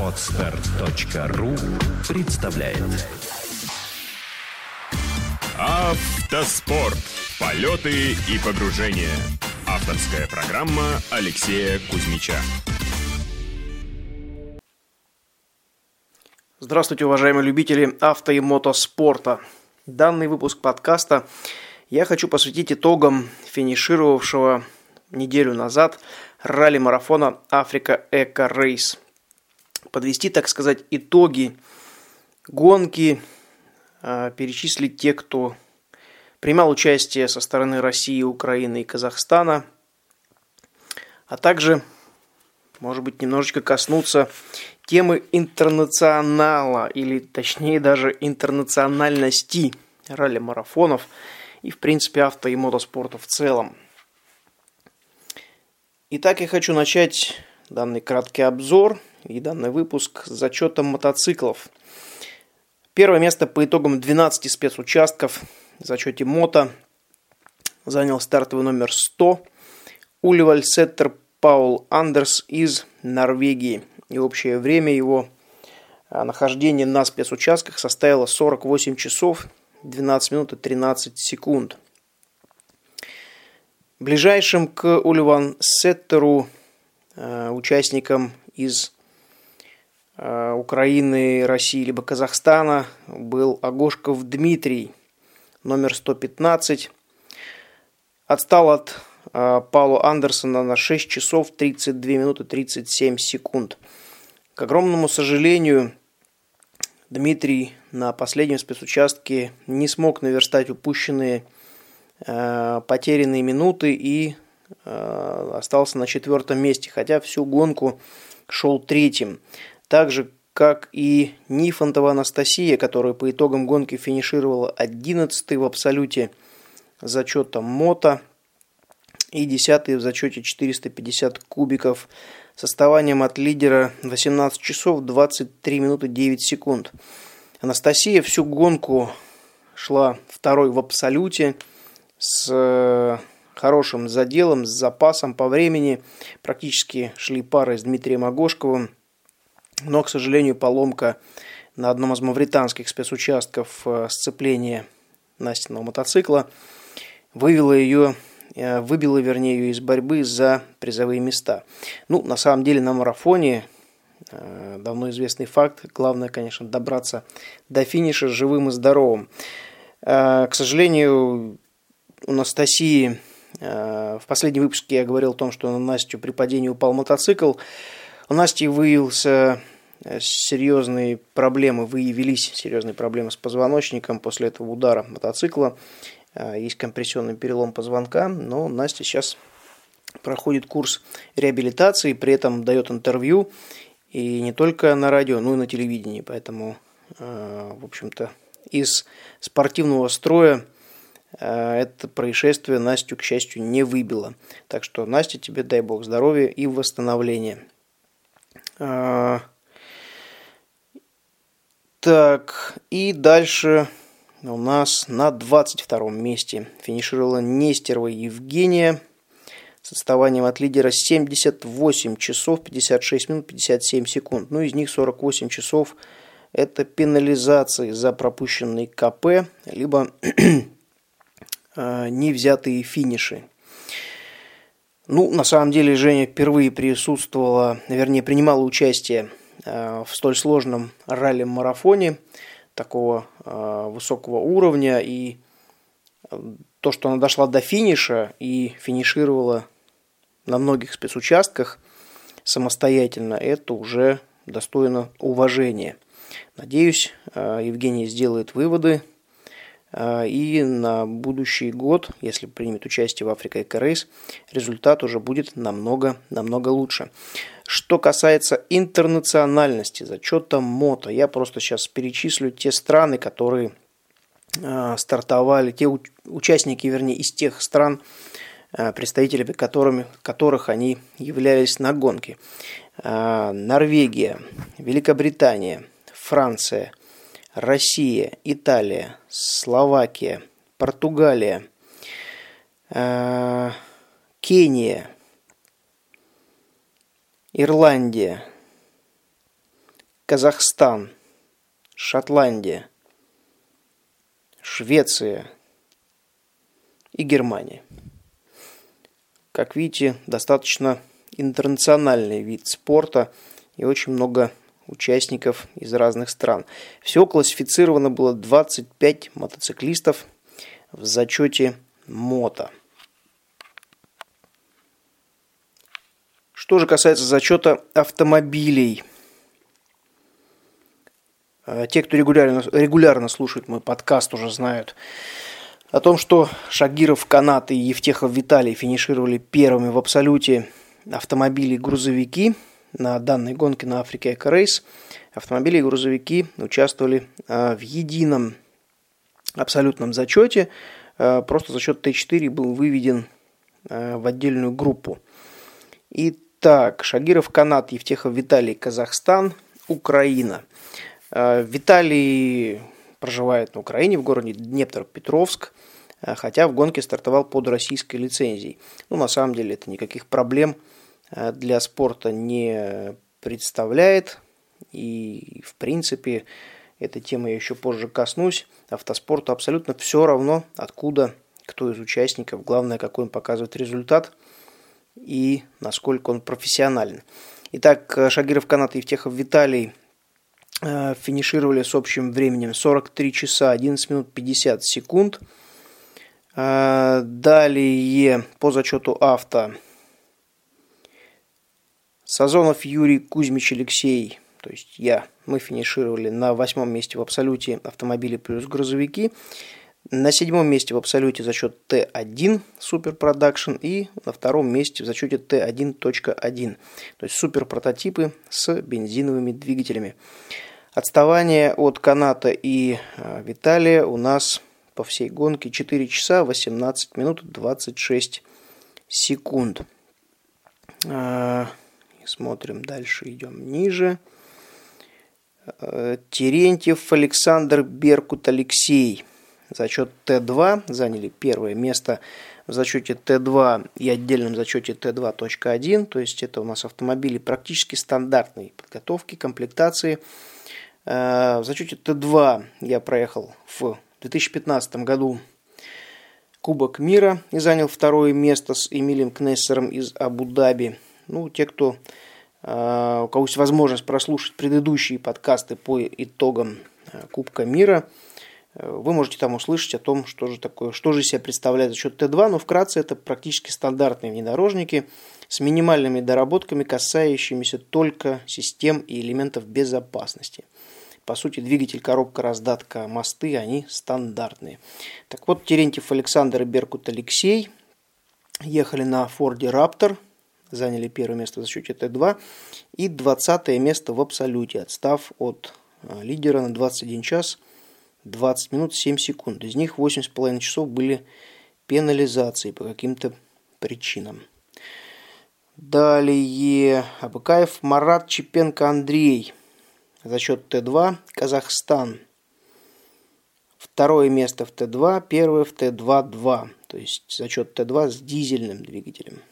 Отстар.ру представляет Автоспорт. Полеты и погружения. Авторская программа Алексея Кузьмича. Здравствуйте, уважаемые любители авто и мотоспорта. Данный выпуск подкаста я хочу посвятить итогам финишировавшего неделю назад ралли-марафона Африка Эко Рейс. Подвести, так сказать, итоги гонки, а, перечислить те, кто принимал участие со стороны России, Украины и Казахстана, а также, может быть, немножечко коснуться темы интернационала, или точнее даже интернациональности ралли-марафонов и, в принципе, авто и мотоспорта в целом. Итак, я хочу начать данный краткий обзор и данный выпуск с зачетом мотоциклов. Первое место по итогам 12 спецучастков в зачете мото занял стартовый номер 100 Уливаль Сеттер Паул Андерс из Норвегии. И общее время его а, нахождения на спецучастках составило 48 часов 12 минут и 13 секунд. Ближайшим к Уливан Сеттеру э, участникам из э, Украины, России либо Казахстана был Агошков Дмитрий, номер 115. Отстал от э, Паула Андерсона на 6 часов 32 минуты 37 секунд. К огромному сожалению, Дмитрий на последнем спецучастке не смог наверстать упущенные потерянные минуты и э, остался на четвертом месте, хотя всю гонку шел третьим. Так же, как и Нифонтова Анастасия, которая по итогам гонки финишировала 11 в абсолюте зачета мото и 10 в зачете 450 кубиков с отставанием от лидера 18 часов 23 минуты 9 секунд. Анастасия всю гонку шла второй в абсолюте – с э, хорошим заделом, с запасом по времени. Практически шли пары с Дмитрием Агошковым. Но, к сожалению, поломка на одном из мавританских спецучастков э, сцепления Настиного мотоцикла вывела ее, э, выбила, вернее, ее из борьбы за призовые места. Ну, на самом деле, на марафоне давно известный факт. Главное, конечно, добраться до финиша живым и здоровым. К сожалению, у Анастасии э, в последнем выпуске я говорил о том, что на Настю при падении упал мотоцикл. У Насти выявился э, серьезные проблемы, выявились серьезные проблемы с позвоночником после этого удара мотоцикла. Э, есть компрессионный перелом позвонка, но Настя сейчас проходит курс реабилитации, при этом дает интервью и не только на радио, но и на телевидении. Поэтому, в общем-то, из спортивного строя это происшествие Настю, к счастью, не выбило. Так что, Настя, тебе дай бог здоровья и восстановления. Э, так, и дальше у нас на 22 месте финишировала Нестерова Евгения с отставанием от лидера 78 часов 56 минут 57 секунд. Ну, из них 48 часов это пенализации за пропущенный КП, либо не взятые финиши. Ну, на самом деле, Женя впервые присутствовала, вернее, принимала участие э, в столь сложном ралли-марафоне такого э, высокого уровня. И то, что она дошла до финиша и финишировала на многих спецучастках самостоятельно, это уже достойно уважения. Надеюсь, Евгений сделает выводы а, и на будущий год, если примет участие в Африка Эко Рейс, результат уже будет намного-намного лучше. Что касается интернациональности, зачета МОТО, я просто сейчас перечислю те страны, которые а, стартовали, те участники, вернее, из тех стран, а, представителями которыми, которых они являлись на гонке. Норвегия, Великобритания, Франция – Россия, Италия, Словакия, Португалия, э, Кения, Ирландия, Казахстан, Шотландия, Швеция и Германия. Как видите, достаточно интернациональный вид спорта и очень много участников из разных стран. Всего классифицировано было 25 мотоциклистов в зачете мото. Что же касается зачета автомобилей. Э, те, кто регулярно, регулярно слушает мой подкаст, уже знают о том, что Шагиров, Канат и Евтехов Виталий финишировали первыми в абсолюте автомобили грузовики на данной гонке на Африке Эко Рейс. Автомобили и грузовики участвовали э, в едином абсолютном зачете. Э, просто зачет Т4 был выведен в отдельную группу. Итак, Шагиров, Канат, Евтехов, Виталий, Казахстан, Украина. Виталий проживает на Украине, в городе Днепропетровск, хотя в гонке стартовал под российской лицензией. Ну, на самом деле, это никаких проблем э, для спорта не представляет. И, в принципе, этой темы я еще позже коснусь. Автоспорту абсолютно все равно, откуда кто из участников. Главное, какой он показывает результат и насколько он профессионален. Итак, Шагиров Канат Евтехов Виталий Э, финишировали с общим временем 43 часа 11 минут 50 секунд. Э, далее по зачету авто Сазонов Юрий Кузьмич Алексей, то есть я, мы финишировали на восьмом месте в абсолюте автомобили плюс грузовики. На седьмом месте в абсолюте за счет Т1 Super Production и на втором месте в зачете Т1.1, то есть супер прототипы с бензиновыми двигателями. Отставание от каната и а, Виталия у нас по всей гонке 4 часа 18 минут 26 секунд. Смотрим дальше, идем ниже. А, Терентьев Александр Беркут Алексей. Зачет Т2 заняли первое место в зачете Т2 и отдельном зачете Т2.1. То есть это у нас автомобили практически стандартной подготовки, комплектации. Э, в зачете Т2 я проехал в 2015 году Кубок мира и занял второе место с Эмилием Кнессером из Абу-Даби. Ну, те, кто э, у кого есть возможность прослушать предыдущие подкасты по итогам э, Кубка мира, вы можете там услышать о том, что же такое, что же себя представляет зачет Т2, но вкратце это практически стандартные внедорожники с минимальными доработками, касающимися только систем и элементов безопасности. По сути, двигатель, коробка, раздатка, мосты, они стандартные. Так вот, Терентьев Александр и Беркут Алексей ехали на Форде Раптор, заняли первое место в счете Т2 и 20 место в абсолюте, отстав от а, лидера на 21 час 20 минут 7 секунд. Из них 8,5 часов были пенализации по каким-то причинам. Далее Абыкаев Марат Чепенко Андрей – за счет Т2 Казахстан. Второе место в Т2, первое в Т2-2, то есть за счет Т2 с дизельным двигателем.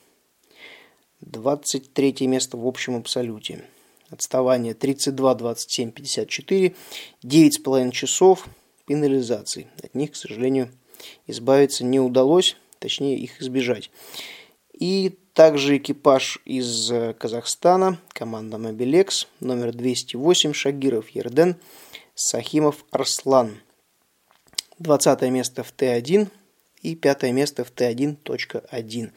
23 место в общем абсолюте. Отставание 32, 27, 54, 9,5 часов пенализации. От них, к сожалению, избавиться не удалось, точнее их избежать. И также экипаж из э, Казахстана, команда Мобилекс, номер 208, Шагиров Ерден, Сахимов Арслан. 20 место в Т1 и 5 место в Т1.1.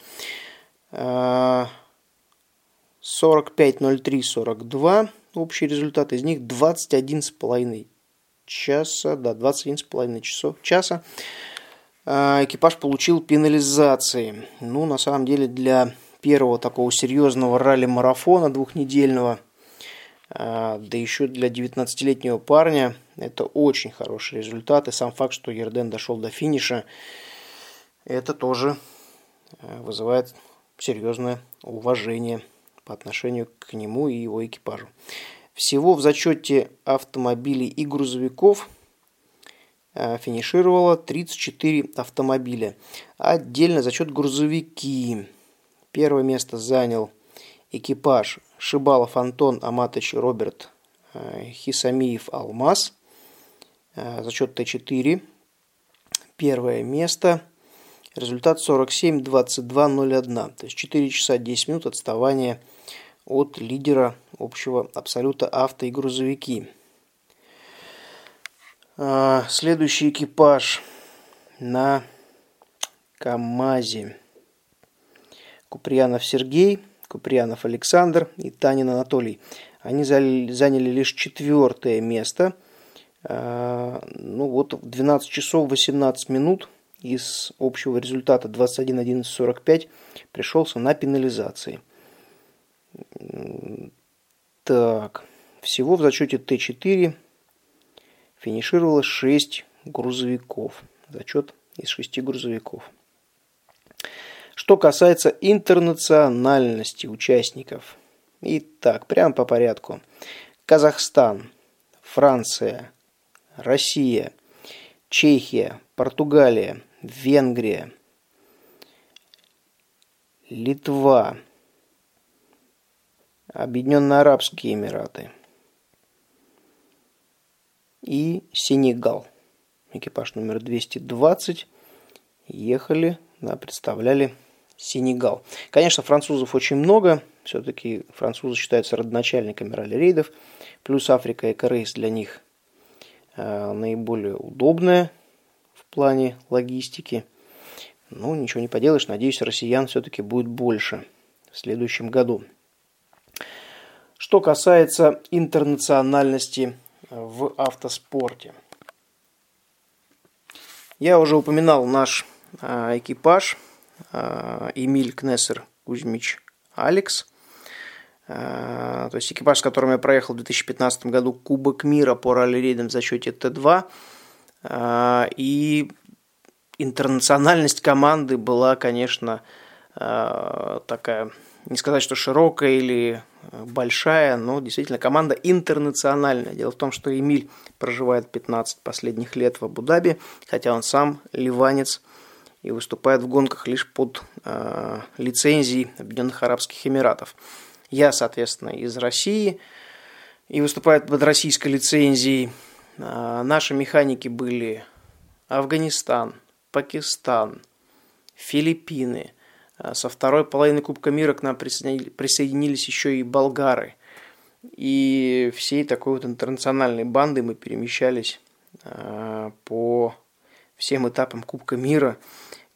45.03.42 общий результат, из них 21,5 часа, да, 21,5 часов часа. А, экипаж получил пенализации. Ну, на самом деле, для первого такого серьезного ралли-марафона двухнедельного, а, да еще для 19-летнего парня, это очень хороший результат. И сам факт, что Ерден дошел до финиша, это тоже а, вызывает серьезное уважение по отношению к нему и его экипажу. Всего в зачете автомобилей и грузовиков а, финишировало 34 автомобиля. Отдельно зачет грузовики. Первое место занял экипаж Шибалов Антон Аматович Роберт Хисамиев Алмаз. Зачет Т4. Первое место. Результат 47-22-01. То есть 4 часа 10 минут отставания от лидера общего абсолюта авто и грузовики. Следующий экипаж на КАМАЗе. Куприянов Сергей, Куприянов Александр и Танин Анатолий. Они заняли лишь четвертое место. А, ну вот 12 часов 18 минут из общего результата 21.11.45 пришелся на пенализации. Так, всего в зачете Т4 финишировало 6 грузовиков. Зачет из 6 грузовиков. Что касается интернациональности участников. Итак, прямо по порядку. Казахстан, Франция, Россия, Чехия, Португалия, Венгрия, Литва, Объединенные Арабские Эмираты и Сенегал. Экипаж номер 220 ехали, да, представляли Сенегал. Конечно, французов очень много, все-таки французы считаются родоначальниками ралли-рейдов, плюс Африка и Корейс для них э, наиболее удобная плане логистики. Ну, ничего не поделаешь, надеюсь, россиян все-таки будет больше в следующем году. Что касается интернациональности в автоспорте. Я уже упоминал наш э, экипаж – Э, Эмиль Кнессер Кузьмич Алекс. Э, то есть экипаж, с которым я проехал в 2015 году Кубок мира по ралли-рейдам в зачете Т2. Э, и интернациональность команды была, конечно, такая, не сказать, что широкая или большая, но действительно команда интернациональная. Дело в том, что Эмиль проживает 15 последних лет в Абу-Даби, хотя он сам ливанец – и выступает в гонках лишь под э, лицензией Объединенных Арабских Эмиратов. Я, соответственно, из России и выступает под российской лицензией. Э, наши механики были Афганистан, Пакистан, Филиппины. Э, со второй половины Кубка мира к нам присоединились еще и болгары. И всей такой вот интернациональной банды мы перемещались э, по всем этапам Кубка мира.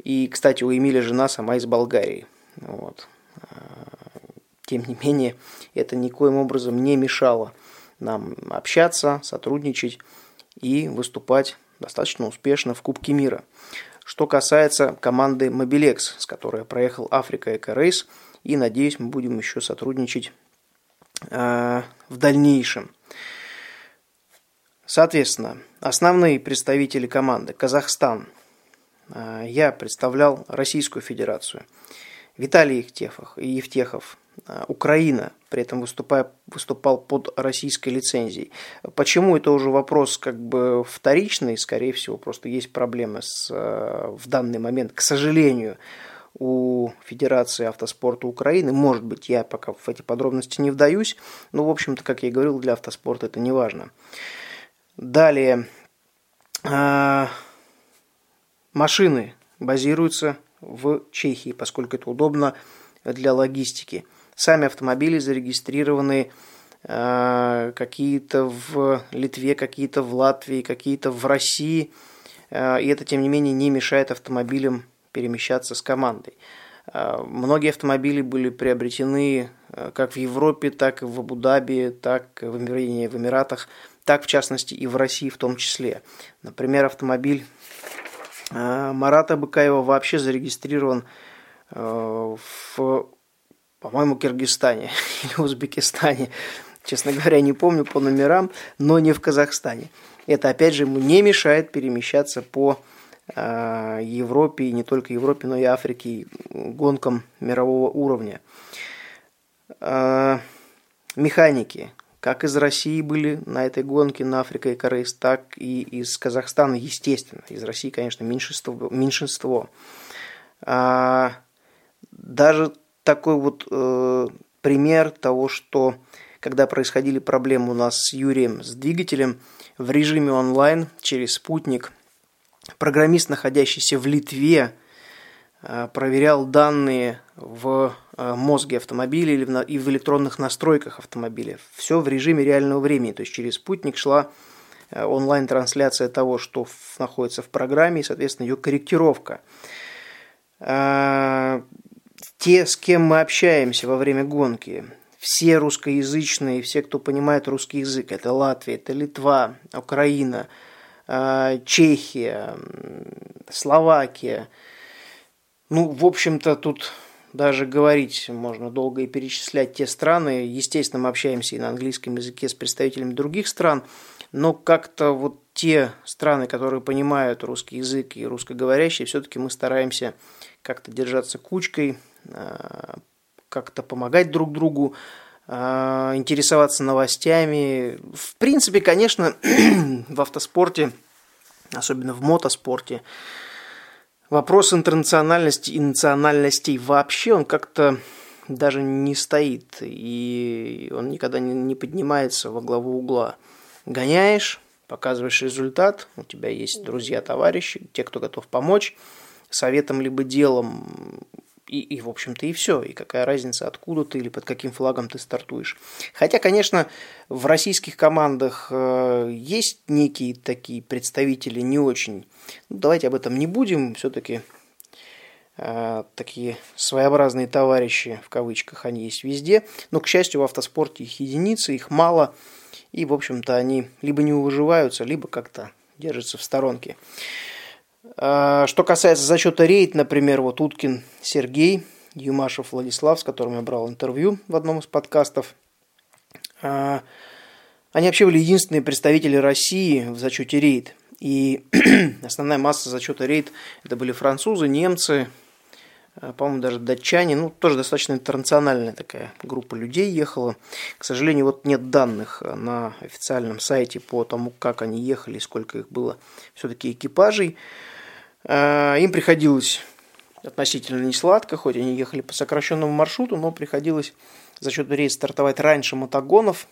И, кстати, у Эмиля жена сама из Болгарии. Вот. Тем не менее, это никоим образом не мешало нам общаться, сотрудничать и выступать достаточно успешно в Кубке мира. Что касается команды Mobilex, с которой проехал Африка Эко Рейс, и надеюсь, мы будем еще сотрудничать э, в дальнейшем. Соответственно, основные представители команды Казахстан. А, я представлял Российскую Федерацию. Виталий Евтехов, Евтехов Украина, при этом выступая, выступал под российской лицензией. Почему это уже вопрос как бы вторичный, скорее всего, просто есть проблемы с, а, в данный момент, к сожалению, у Федерации автоспорта Украины. Может быть, я пока в эти подробности не вдаюсь, но, в общем-то, как я и говорил, для автоспорта это не важно. Далее. А, машины базируются в Чехии, поскольку это удобно для логистики. Сами автомобили зарегистрированы а, какие-то в Литве, какие-то в Латвии, какие-то в России. А, и это, тем не менее, не мешает автомобилям перемещаться с командой. Многие автомобили были приобретены как в Европе, так и в Абу-Даби, так и в Эмиратах так в частности и в России в том числе. Например, автомобиль э, Марата Быкаева вообще зарегистрирован э, в, по-моему, Киргизстане или Узбекистане. Честно говоря, не помню по номерам, но не в Казахстане. Это, опять же, ему не мешает перемещаться по э, Европе, и не только Европе, но и Африке, гонкам мирового уровня. Механики как из России были на этой гонке на Африка и Корейс, так и из Казахстана, естественно. Из России, конечно, меньшинство. меньшинство. А, даже такой вот э, пример того, что когда происходили проблемы у нас с Юрием, с двигателем, в режиме онлайн через спутник, программист, находящийся в Литве, э, проверял данные в э, мозге автомобиля или и в электронных настройках автомобиля. Все в режиме реального времени. То есть через спутник шла э, онлайн-трансляция того, что находится в программе, и, соответственно, ее корректировка. Те, с кем мы общаемся во время гонки, все русскоязычные, все, кто понимает русский язык, это Латвия, это Литва, Украина, э, Чехия, Словакия. Ну, в общем-то, тут даже говорить можно долго и перечислять те страны. Естественно, мы общаемся и на английском языке с представителями других стран, но как-то вот те страны, которые понимают русский язык и русскоговорящие, все-таки мы стараемся как-то держаться кучкой, как-то помогать друг другу, а, интересоваться новостями. В принципе, конечно, в автоспорте, особенно в мотоспорте, вопрос интернациональности и национальностей вообще, он как-то даже не стоит, и он никогда не поднимается во главу угла. Гоняешь, показываешь результат, у тебя есть друзья, товарищи, те, кто готов помочь, советом либо делом и, и в общем-то, и все. И какая разница, откуда ты или под каким флагом ты стартуешь. Хотя, конечно, в российских командах э, есть некие такие представители не очень. Ну, давайте об этом не будем. Все-таки э, такие своеобразные товарищи, в кавычках, они есть везде. Но, к счастью, в автоспорте их единицы, их мало. И, в общем-то, они либо не выживаются, либо как-то держатся в сторонке. А, что касается зачета рейд, например, вот Уткин Сергей, Юмашев Владислав, с которым я брал интервью в одном из подкастов, а, они вообще были единственные представители России в зачете рейд. И основная масса зачета рейд это были французы, немцы, а, по-моему, даже датчане, ну, тоже достаточно интернациональная такая группа людей ехала. К сожалению, вот нет данных на официальном сайте по тому, как они ехали, сколько их было все-таки экипажей. А, им приходилось относительно не сладко, хоть они ехали по сокращенному маршруту, но приходилось за счет рейса стартовать раньше мотогонов,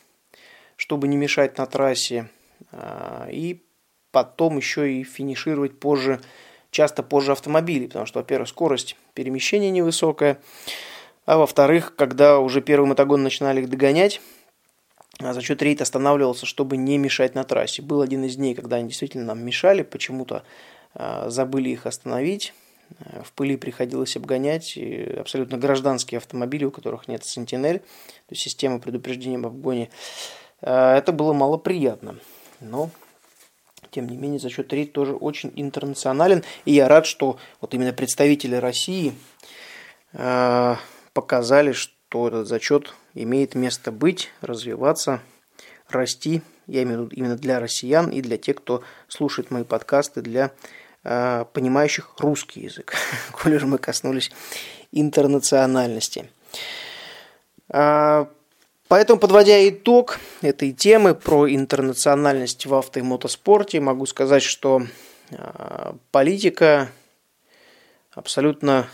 чтобы не мешать на трассе, а, и потом еще и финишировать позже, часто позже автомобилей, потому что, во-первых, скорость перемещения невысокая, а во-вторых, когда уже первый мотогон начинали их догонять, а за счет рейд останавливался, чтобы не мешать на трассе. Был один из дней, когда они действительно нам мешали, почему-то забыли их остановить. В пыли приходилось обгонять абсолютно гражданские автомобили, у которых нет сентинель, то есть система предупреждения об обгоне. А, это было малоприятно, но тем не менее, за счет рейд тоже очень интернационален. И я рад, что вот именно представители России а, показали, что этот зачет имеет место быть, развиваться, расти. Я имею в виду именно для россиян и для тех, кто слушает мои подкасты, для Э, понимающих русский язык, коль же мы коснулись интернациональности. А, поэтому, подводя итог этой темы про интернациональность в авто и мотоспорте, могу сказать, что а, политика абсолютно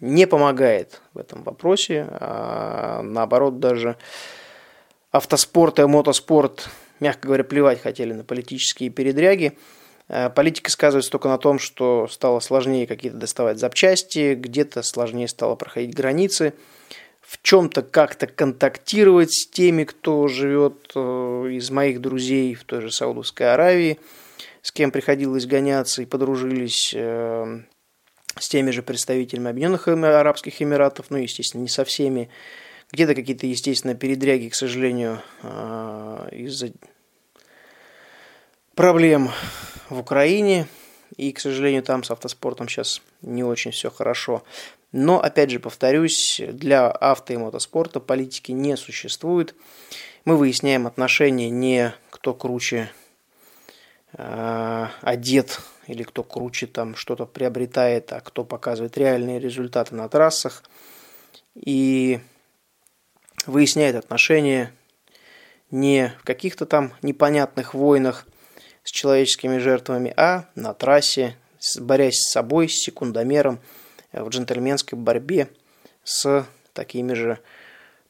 не помогает в этом вопросе, а наоборот даже автоспорт и мотоспорт, мягко говоря, плевать хотели на политические передряги – Э, политика сказывается только на том, что стало сложнее какие-то доставать запчасти, где-то сложнее стало проходить границы, в чем-то как-то контактировать с теми, кто живет э, из моих друзей в той же Саудовской Аравии, с кем приходилось гоняться и подружились э, с теми же представителями Объединенных Арабских Эмиратов, ну, естественно, не со всеми. Где-то какие-то, естественно, передряги, к сожалению, из-за проблем в Украине, и, к сожалению, там с автоспортом сейчас не очень все хорошо. Но, опять же, повторюсь, для авто и мотоспорта политики не существует. Мы выясняем отношения не кто круче э, одет или кто круче там что-то приобретает, а кто показывает реальные результаты на трассах. И выясняет отношения не в каких-то там непонятных войнах, с человеческими жертвами, а на трассе, борясь с собой, с секундомером, э, в джентльменской борьбе с такими же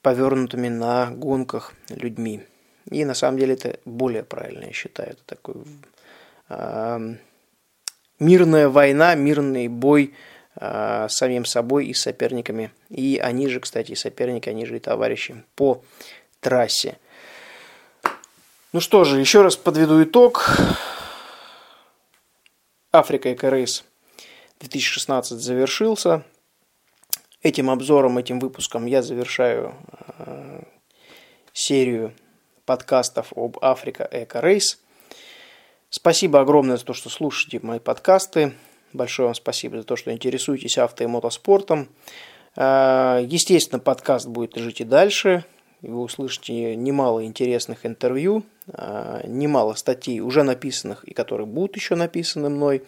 повернутыми на гонках людьми. И на самом деле это более правильно, я считаю. Это такой э, мирная война, мирный бой э, с самим собой и с соперниками. И они же, кстати, соперники, они же и товарищи по трассе. Ну что же, еще раз подведу итог. Африка и Рейс 2016 завершился. Этим обзором, этим выпуском я завершаю э, серию подкастов об Африка Эко Рейс. Спасибо огромное за то, что слушаете мои подкасты. Большое вам спасибо за то, что интересуетесь авто и мотоспортом. Э, естественно, подкаст будет жить и дальше. Вы услышите немало интересных интервью, э, немало статей уже написанных и которые будут еще написаны мной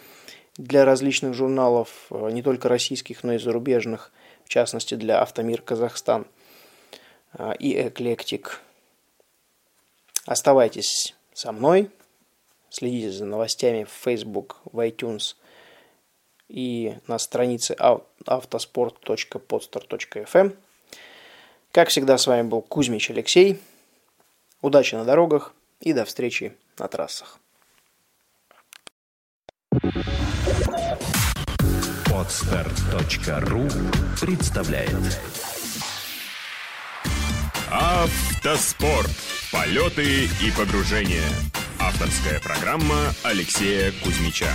для различных журналов, не только российских, но и зарубежных – в частности для Автомир Казахстан а, и Эклектик. Оставайтесь со мной, следите за новостями в Facebook, в iTunes и на странице autosport.podstar.fm. Как всегда, с вами был Кузьмич Алексей. Удачи на дорогах и до встречи на трассах. Отстар.ру представляет Автоспорт. Полеты и погружения. Авторская программа Алексея Кузьмича.